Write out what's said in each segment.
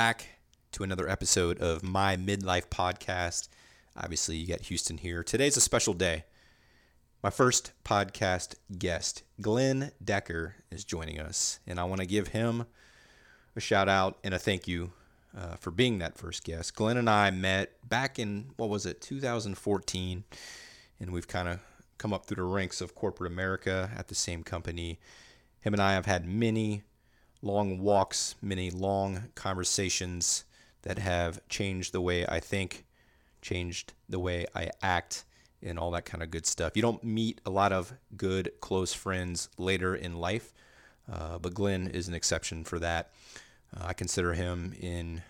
Back to another episode of my midlife podcast. Obviously, you got Houston here. Today's a special day. My first podcast guest, Glenn Decker, is joining us, and I want to give him a shout out and a thank you uh, for being that first guest. Glenn and I met back in, what was it, 2014, and we've kind of come up through the ranks of corporate America at the same company. Him and I have had many long walks, many long conversations that have changed the way I think, changed the way I act, and all that kind of good stuff. You don't meet a lot of good, close friends later in life, uh, but Glenn is an exception for that. Uh, I consider him in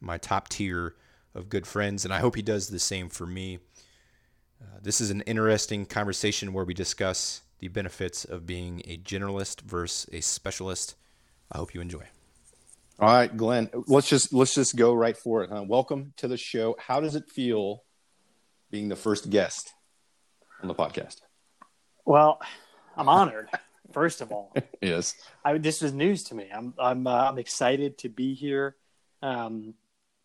my top tier of good friends, and I hope he does the same for me. Uh, this is an interesting conversation where we discuss the benefits of being a generalist versus a specialist. I hope you enjoy. All right, Glenn, let's just let's just go right for it. Huh? Welcome to the show. How does it feel being the first guest on the podcast? Well, I'm honored. First of all, yes, I, this is news to me. I'm I'm uh, I'm excited to be here, um,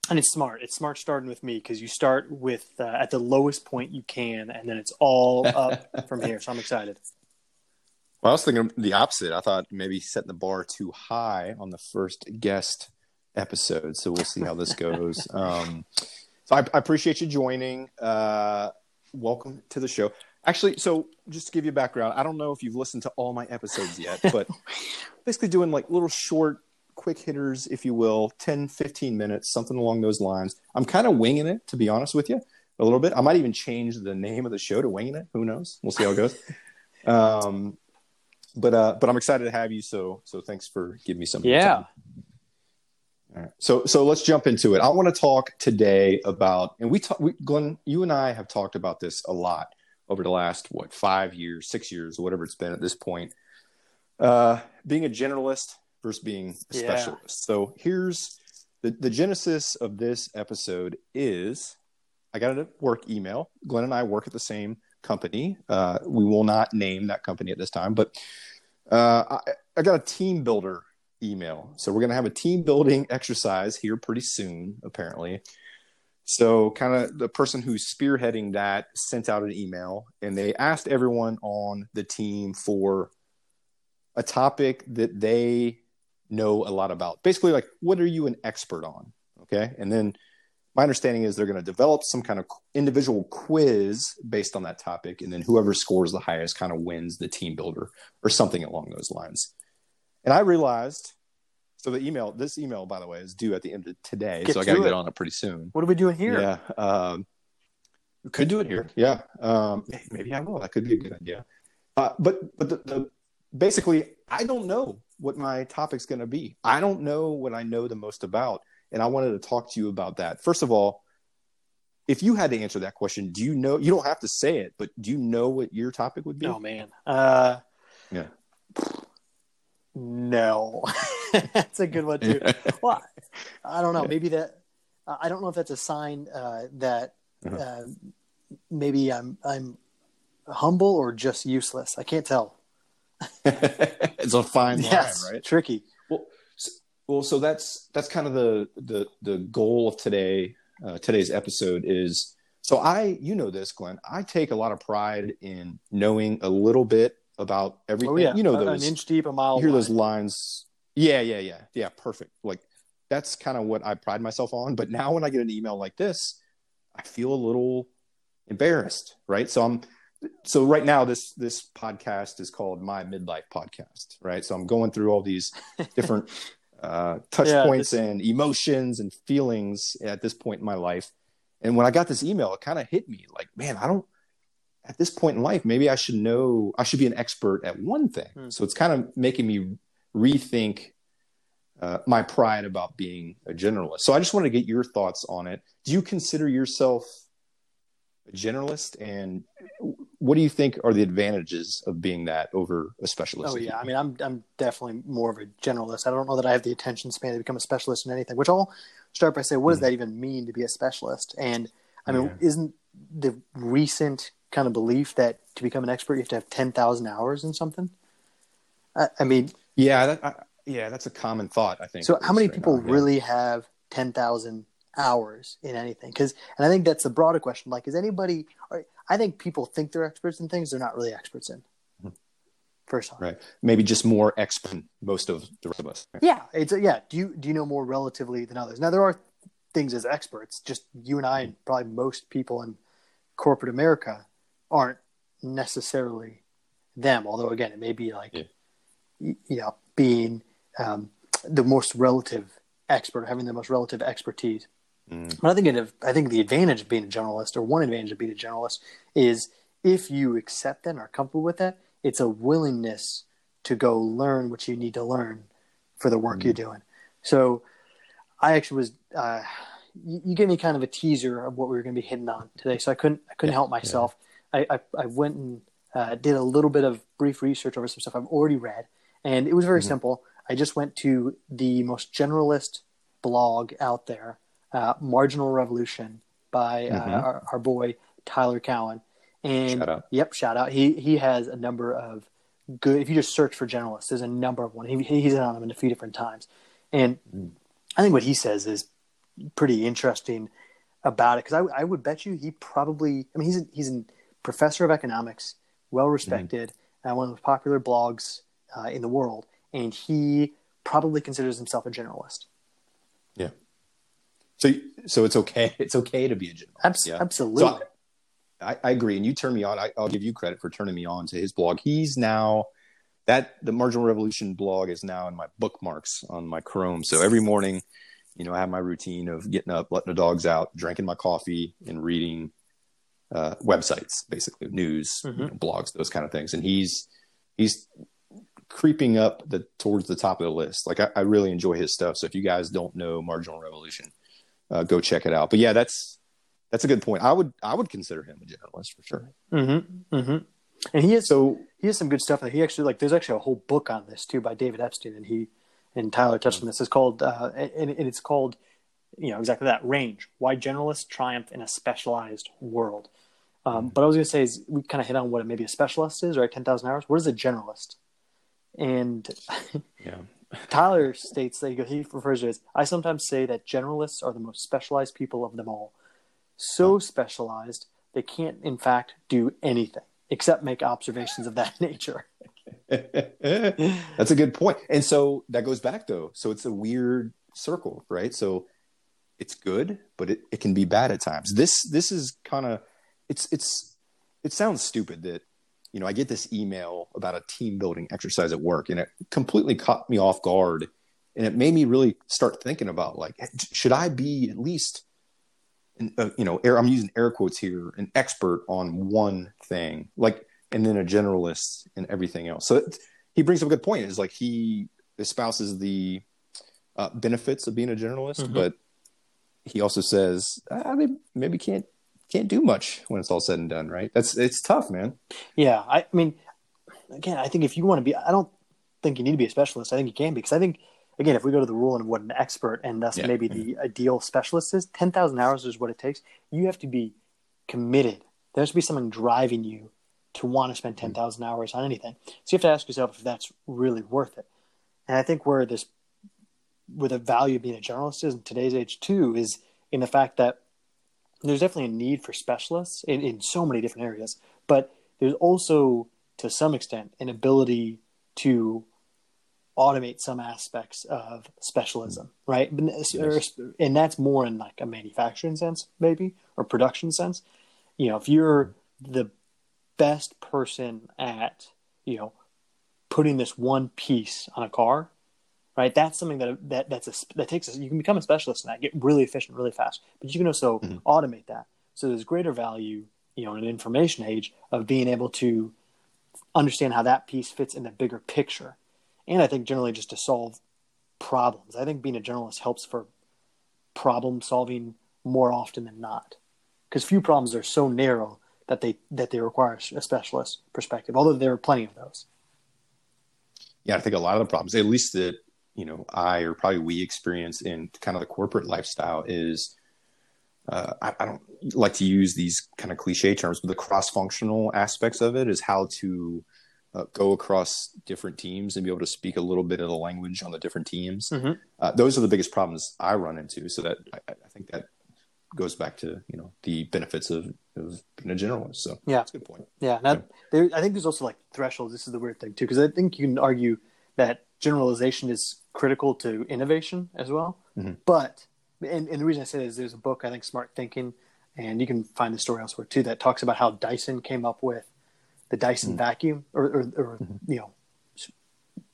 and it's smart. It's smart starting with me because you start with uh, at the lowest point you can, and then it's all up from here. So I'm excited. Well, I was thinking the opposite. I thought maybe setting the bar too high on the first guest episode. So we'll see how this goes. um, so I, I, appreciate you joining. Uh, welcome to the show. Actually, so just to give you background, I don't know if you've listened to all my episodes yet, but basically doing like little short, quick hitters, if you will, 10, 15 minutes, something along those lines. I'm kind of winging it, to be honest with you, a little bit. I might even change the name of the show to Winging It. Who knows? We'll see how it goes. um, but uh, but I'm excited to have you. So so thanks for giving me some. Yeah. All right. So so let's jump into it. I want to talk today about, and we talk, we, Glenn, you and I have talked about this a lot over the last what five years, six years, whatever it's been at this point. Uh, being a generalist versus being a yeah. specialist. So here's the the genesis of this episode is I got a work email. Glenn and I work at the same company. Uh, we will not name that company at this time, but uh, I, I got a team builder email. So we're going to have a team building exercise here pretty soon, apparently. So, kind of the person who's spearheading that sent out an email and they asked everyone on the team for a topic that they know a lot about. Basically, like, what are you an expert on? Okay. And then my understanding is they're going to develop some kind of individual quiz based on that topic and then whoever scores the highest kind of wins the team builder or something along those lines. And i realized so the email this email by the way is due at the end of today get so i gotta it. get on it pretty soon. What are we doing here? Yeah um, could do it here. Yeah um, maybe i will. that could be a good idea. Uh, but but the, the basically i don't know what my topic's going to be. I don't know what i know the most about and I wanted to talk to you about that. First of all, if you had to answer that question, do you know? You don't have to say it, but do you know what your topic would be? Oh man, uh, yeah, no, that's a good one too. well, I don't know. Maybe that. I don't know if that's a sign uh, that uh-huh. uh, maybe I'm I'm humble or just useless. I can't tell. it's a fine line, yes, right? Tricky. Well, so that's that's kind of the the the goal of today uh, today's episode is so I you know this Glenn I take a lot of pride in knowing a little bit about everything. Oh, yeah. You know those an inch deep, a mile. You hear wide. those lines. Yeah, yeah, yeah, yeah. Perfect. Like that's kind of what I pride myself on. But now when I get an email like this, I feel a little embarrassed, right? So I'm so right now this this podcast is called my midlife podcast, right? So I'm going through all these different uh, touch yeah, points and emotions and feelings at this point in my life. And when I got this email, it kind of hit me like, man, I don't, at this point in life, maybe I should know, I should be an expert at one thing. Hmm. So it's kind of making me rethink uh, my pride about being a generalist. So I just want to get your thoughts on it. Do you consider yourself generalist and what do you think are the advantages of being that over a specialist? Oh yeah, I mean, I'm I'm definitely more of a generalist. I don't know that I have the attention span to become a specialist in anything. Which I'll start by saying, what does mm-hmm. that even mean to be a specialist? And I mean, yeah. isn't the recent kind of belief that to become an expert you have to have ten thousand hours in something? I, I mean, yeah, that, I, yeah, that's a common thought. I think. So, how many right people now, yeah. really have ten thousand hours in anything? Because, and I think that's the broader question. Like, is anybody? or- I think people think they're experts in things they're not really experts in. Mhm. First off, Right. Maybe just more expert than most of the rest of us. yeah, it's a, yeah. Do you do you know more relatively than others? Now, there are things as experts. Just you and I, and probably most people in corporate America, aren't necessarily them. Although, again, it may be like, Yeah. you know, being um, the most relative expert, having the most relative expertise. Mm. But I think it, I think the advantage of being a generalist, or one advantage of being a generalist, is if you accept that and are comfortable with that, it's a willingness to go learn what you need to learn for the work Mm. you're doing. So, I actually was. Uh, you, you gave me kind of a teaser of what we were going to be hitting on today, so I couldn't. I couldn't Yeah, help myself. I, I I went and uh, did a little bit of brief research over some stuff I've already read, and it was very Mhm. simple. I just went to the most generalist blog out there, uh, Marginal Revolution by uh, Mhm. our, our boy Tyler Cowen. And Shout out. yep, shout out. He he has a number of good. If you just search for generalists, there's a number of one. He, he's on them in a few different times, and Mm. I think what he says is pretty interesting about it because I, I would bet you he probably. I mean, he's a, he's a professor of economics, well respected, uh, one of the most popular blogs uh, in the world, and he probably considers himself a generalist. So, so it's okay. It's okay to be a general. Abs- Yeah. Absolutely. So I, I agree, and you turned me on. I, I'll give you credit for turning me on to his blog. He's now that the Marginal Revolution blog is now in my bookmarks on my Chrome. So every morning, you know, I have my routine of getting up, letting the dogs out, drinking my coffee, and reading uh, websites, basically news, Mhm. you know, blogs, those kind of things. And he's he's creeping up the towards the top of the list. Like I, I really enjoy his stuff. So if you guys don't know Marginal Revolution, uh, go check it out. But yeah, that's that's a good point. I would I would consider him a generalist for sure. Mm-hmm. Mm-hmm. And he is So he has some good stuff. That he actually like there's actually a whole book on this too by David Epstein, and he and Tyler touched on this. It's called uh, and, and it's called you know exactly that range. Why generalists triumph in a specialized world. Um, but I was going to say is we kind of hit on what maybe a specialist is, right? Ten thousand hours. What is a generalist? And yeah, Tyler states that he, he refers to it as I sometimes say that generalists are the most specialized people of them all. So specialized they can't, in fact, do anything except make observations of that nature. that's a good point. And so that goes back though. So it's a weird circle, right? So it's good, but it, it can be bad at times. This this is kind of it's it's it sounds stupid that you know I get this email about a team building exercise at work, and it completely caught me off guard, and it made me really start thinking about like should I be at least an- uh, you know air, I'm using air quotes here an expert on one thing like and then a generalist in everything else. So it, he brings up a good point. Is like he espouses the uh, benefits of being a generalist, Mhm. but he also says I mean, maybe can't can't do much when it's all said and done. Right? That's it's tough, man. Yeah, I, I mean, again, I think if you want to be, I don't think you need to be a specialist. I think you can be because I think, again, if we go to the rule and what an expert and thus Yeah. maybe the mm-hmm. ideal specialist is, ten thousand hours is what it takes. You have to be committed. There has to be something driving you to want to spend ten mm-hmm. thousand hours on anything. So you have to ask yourself if that's really worth it. And I think where this, where the value of being a generalist is in today's age too, is in the fact that there's definitely a need for specialists in, in so many different areas, but there's also to some extent an ability to automate some aspects of specialism, mm. right? But- or- And that's more in like a manufacturing sense, maybe, or production sense. You know, if you're mm. the best person at, you know, putting this one piece on a car, right? That's something that that that's a that takes us. You can become a specialist in that, get really efficient, really fast. But you can also Mhm. automate that. So there's greater value, you know, in an information age of being able to understand how that piece fits in the bigger picture. And I think generally just to solve problems. I think being a generalist helps for problem solving more often than not. Because few problems are so narrow that they that they require a specialist perspective. Although there are plenty of those. Yeah, I think a lot of the problems, at least that you know I or probably we experience in kind of the corporate lifestyle, is uh, I, I don't like to use these kind of cliche terms, but the cross-functional aspects of it is how to uh, go across different teams and be able to speak a little bit of the language on the different teams. Mhm. Uh, those are the biggest problems I run into. So that I, I think that goes back to you know the benefits of, of being a generalist. So Yeah. that's a good point. Yeah, and that, there, I think there's also like thresholds. This is the weird thing too, because I think you can argue that generalization is critical to innovation as well. Mhm. But and, and the reason I say that is there's a book I think Smart Thinking, and you can find the story elsewhere too that talks about how Dyson came up with the Dyson vacuum or, or, or you know s-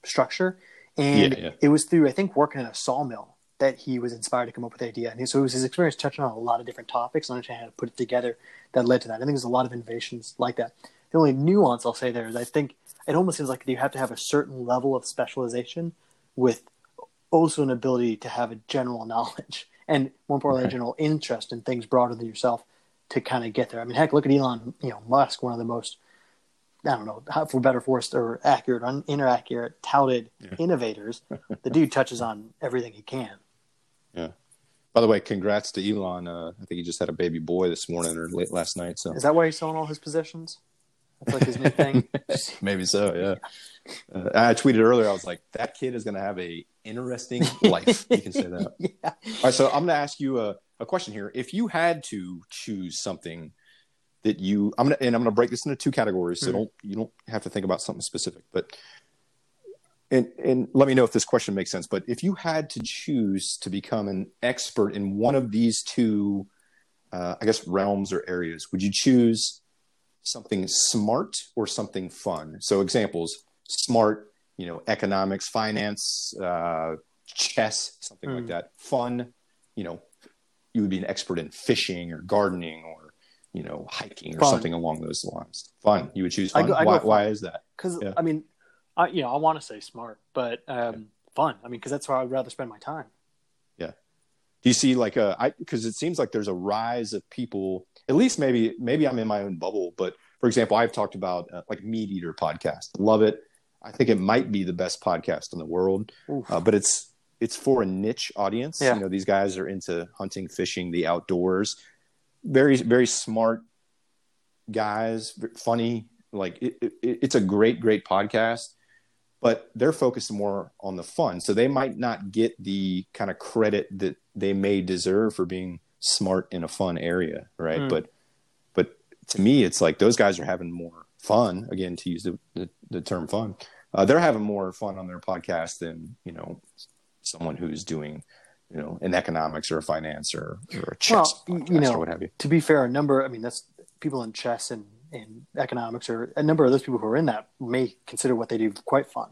structure, and Yeah, yeah. it was through I think working in a sawmill that he was inspired to come up with the idea. And so it was his experience touching on a lot of different topics and understanding how to put it together that led to that. I think there's a lot of innovations like that. The only nuance I'll say there is I think it almost seems like you have to have a certain level of specialization with also an ability to have a general knowledge and more importantly, a Right. general interest in things broader than yourself to kind of get there. I mean, heck, look at Elon, you know, Musk, one of the most, I don't know, for better, for worse, or accurate, or inaccurate, touted innovators. the dude touches on everything he can. Yeah. By the way, congrats to Elon. Uh, I think he just had a baby boy this morning or late last night. So Is that why he's selling all his possessions? That's like his new thing. maybe so. Yeah. Uh, I tweeted earlier. I was like, that kid is going to have a interesting life. you can say that. yeah. All right, so I'm going to ask you a, a question here. If you had to choose something that you, I'm going to, and I'm going to break this into two categories, so Mhm. don't you don't have to think about something specific, but and and let me know if this question makes sense. But if you had to choose to become an expert in one of these two, uh, I guess realms or areas, would you choose something smart or something fun? So examples: smart, you know, economics, finance, uh, chess, something like Mm. that. Fun, you know, you would be an expert in fishing or gardening or you know hiking or Fun. something along those lines. Fun, you would choose I fun. go- I go why, fun. why is that? Because Yeah. I mean, I you know I want to say smart, but um, fun. I mean, because that's where I'd rather spend my time. Yeah. Do you see like a I because it seems like there's a rise of people. At least maybe maybe I'm in my own bubble, but for example, I've talked about uh, like MeatEater podcast. Love it. I think it might be the best podcast in the world, uh, but it's it's for a niche audience. Yeah. You know, these guys are into hunting, fishing, the outdoors. Very very smart guys, funny. Like it, it, it's a great great podcast, but they're focused more on the fun. So they might not get the kind of credit that they may deserve for being smart in a fun area, right? Mm. But but to me, it's like those guys are having more fun. Again, to use the the, the term fun, uh, they're having more fun on their podcast than you know someone who's doing you know in economics or a finance or, or a chess Well, you know, or what have you. to be fair, a number. I mean, that's people in chess and, and economics, or a number of those people who are in that may consider what they do quite fun.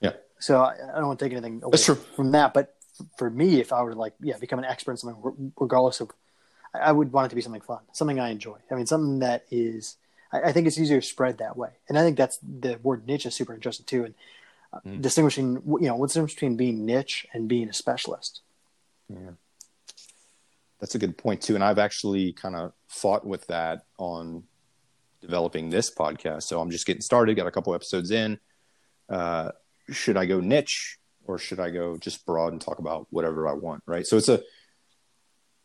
Yeah. So I, I don't want to take anything away That's true. from that, but for me, if I were to like, yeah, become an expert in something, regardless of, I would want it to be something fun, something I enjoy. I mean, something that is, I, I think it's easier to spread that way, and I think that's the word niche is super interesting too, and uh, Mm. distinguishing, you know, what's the difference between being niche and being a specialist. Yeah. That's a good point too, and I've actually kind of fought with that on developing this podcast. So I'm just getting started, got a couple episodes in. Uh, should I go niche or should I go just broad and talk about whatever I want? Right. So it's a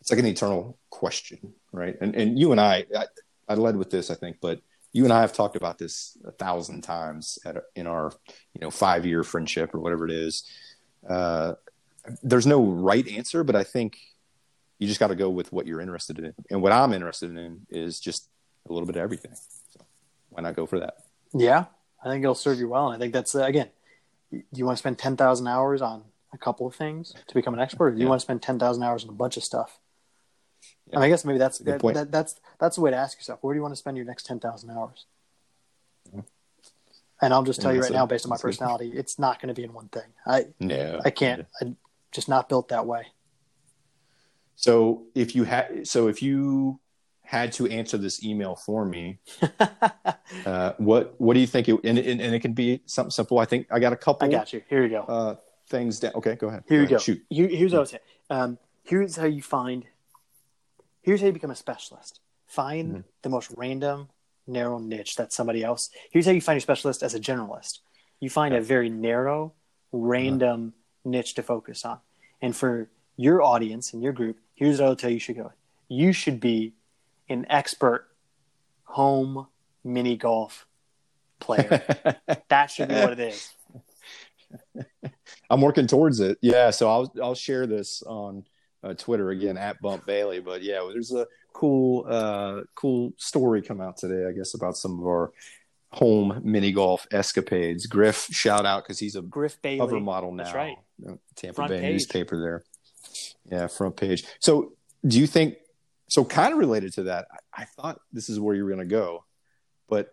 it's like an eternal question, right? And and you and I, I, I led with this, I think, but you and I have talked about this a thousand times at, in our you know five year friendship or whatever it is. Uh, there's no right answer, but I think you just got to go with what you're interested in. And what I'm interested in is just a little bit of everything. So why not go for that? Yeah, I think it'll serve you well. And I think that's uh, again, y- you want to spend ten thousand hours on a couple of things to become an expert. Or do you Yeah. want to spend ten thousand hours on a bunch of stuff? Yeah. And I guess maybe that's Good that, that, that's that's the way to ask yourself. Where do you want to spend your next ten thousand hours? And I'll just tell you right a- now, based on my good. personality, it's not going to be in one thing. I No, I can't. I'm just not built that way. So if you had, so if you had to answer this email for me, uh, what what do you think? It, and, and and it can be something simple. I think I got a couple. I got you. Here you go. Uh, things down. Okay, go ahead. Here you ahead. go. Shoot. Here, here's what I would say. Um, here's how you find. Here's how you become a specialist. Find Mhm. the most random, narrow niche that somebody else. Here's how you find your specialist as a generalist. You find Okay. a very narrow, random niche to focus on, and for your audience and your group, here's what I will tell you should go. You should be an expert home mini golf player. that should be what it is. I'm working towards it. Yeah, so I'll I'll share this on uh, Twitter again at Bump Bailey. But yeah, there's a cool uh, cool story come out today, I guess, about some of our home mini golf escapades. Griff, shout out because he's a Griff Bailey cover model now. That's right. Tampa Front Bay page. newspaper there. Yeah, front page. So, do you think? So, kind of related to that, I, I thought this is where you were going to go, but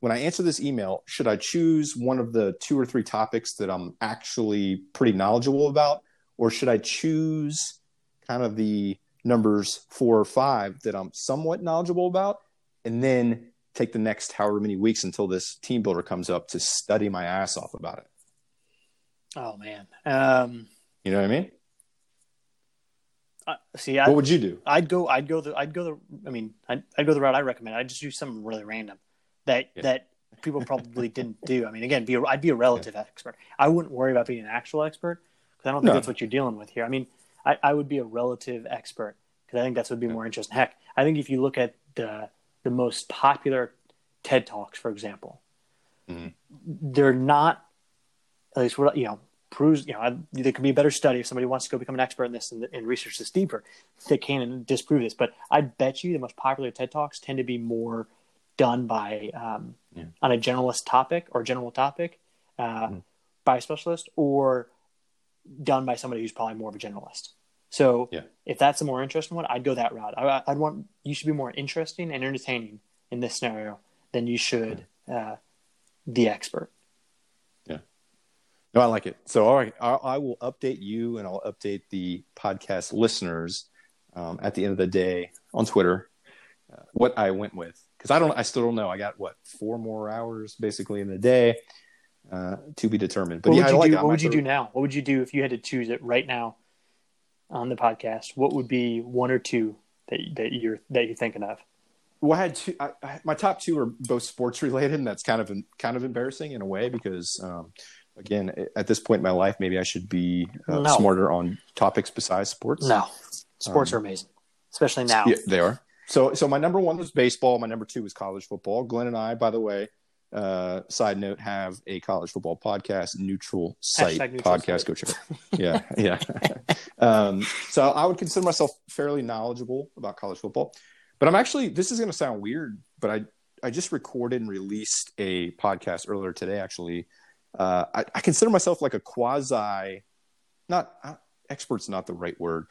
when I answer this email, should I choose one of the two or three topics that I'm actually pretty knowledgeable about, or should I choose kind of the numbers four or five that I'm somewhat knowledgeable about, and then take the next however many weeks until this team builder comes up to study my ass off about it? Oh man. Um, You know what I mean? Uh, see, I, what would you do? I'd go. I'd go. The. I'd go the. I mean, I'd, I'd go the route I recommend. I'd just do something really random that Yeah. that people probably didn't do. I mean, again, be a, I'd be a relative expert. I wouldn't worry about being an actual expert because I don't think No. that's what you're dealing with here. I mean, I, I would be a relative expert because I think that's would be more interesting. Heck, I think if you look at the the most popular TED talks, for example, Mhm. they're not at least we're you know proves you know I, there could be a better study if somebody wants to go become an expert in this and, and research this deeper they can and disprove this but i bet you the most popular ted talks tend to be more done by um, Yeah. on a generalist topic or general topic uh, Mhm. by a specialist or done by somebody who's probably more of a generalist so Yeah. if that's a more interesting one i'd go that route I, i'd want you should be more interesting and entertaining in this scenario than you should uh, the expert No, I like it. So, all right, I, I will update you and I'll update the podcast listeners um, at the end of the day on Twitter uh, what I went with because I don't, I still don't know. I got what four more hours basically in the day uh, to be determined. But what yeah, would I you like do? What would you do now? What would you do if you had to choose it right now on the podcast? What would be one or two that that you're that you're thinking of? Well, I had two. I, I, my top two are both sports related, and that's kind of kind of embarrassing in a way because, um, again, at this point in my life, maybe I should be uh, No. smarter on topics besides sports. No, sports Um, are amazing, especially now. Yeah, they are. So, so my number one was baseball. My number two was college football. Glenn and I, by the way, uh, side note, have a college football podcast, Neutral Site neutral podcast. site. Go check. Yeah, yeah. um, so I would consider myself fairly knowledgeable about college football, but I'm actually. This is going to sound weird, but I I just recorded and released a podcast earlier today. Actually, uh, I, I consider myself like a quasi, not uh, expert's not the right word,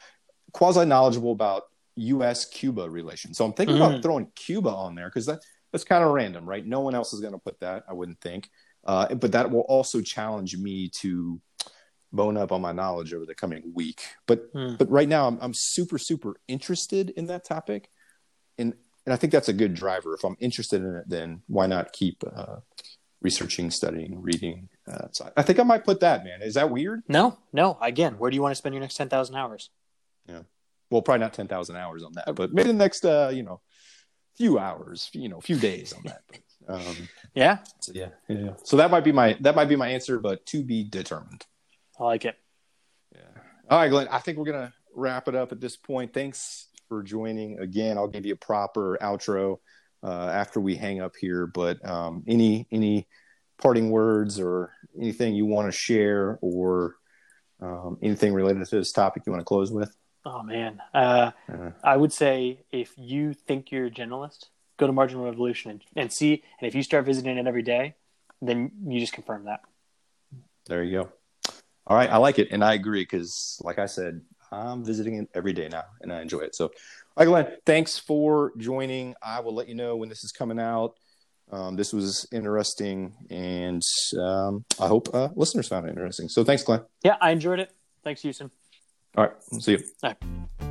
quasi knowledgeable about U.S. Cuba relations. So I'm thinking about Mm. throwing Cuba on there because that that's kind of random, right? No one else is going to put that, I wouldn't think. Uh, but that will also challenge me to bone up on my knowledge over the coming week. But Hmm. but right now I'm I'm super super interested in that topic, and and I think that's a good driver. If I'm interested in it, then why not keep uh, researching, studying, reading? Uh, so I think I might put that. Man, is that weird? No, no. Again, where do you want to spend your next ten thousand hours? Yeah. Well, probably not ten thousand hours on that, but maybe the next uh, you know few hours, you know, few days on that. But, um, Yeah, so yeah, yeah. So that might be my that might be my answer, but to be determined. I like it. Yeah. All right, Glenn. I think we're gonna wrap it up at this point. Thanks for joining again. I'll give you a proper outro uh, after we hang up here. But um, any any parting words or anything you want to share or um, anything related to this topic you want to close with? Oh man, uh, Uh, I would say if you think you're a generalist, go to Marginal Revolution and, and see. And if you start visiting it every day, then you just confirm that. there you go. All right, I like it, and I agree because, like I said, I'm visiting it every day now, and I enjoy it. So, all right, Glenn, thanks for joining. I will let you know when this is coming out. Um, this was interesting, and um, I hope uh, listeners found it interesting. So, thanks, Glenn. Yeah, I enjoyed it. Thanks, Houston. All right, see you. All right.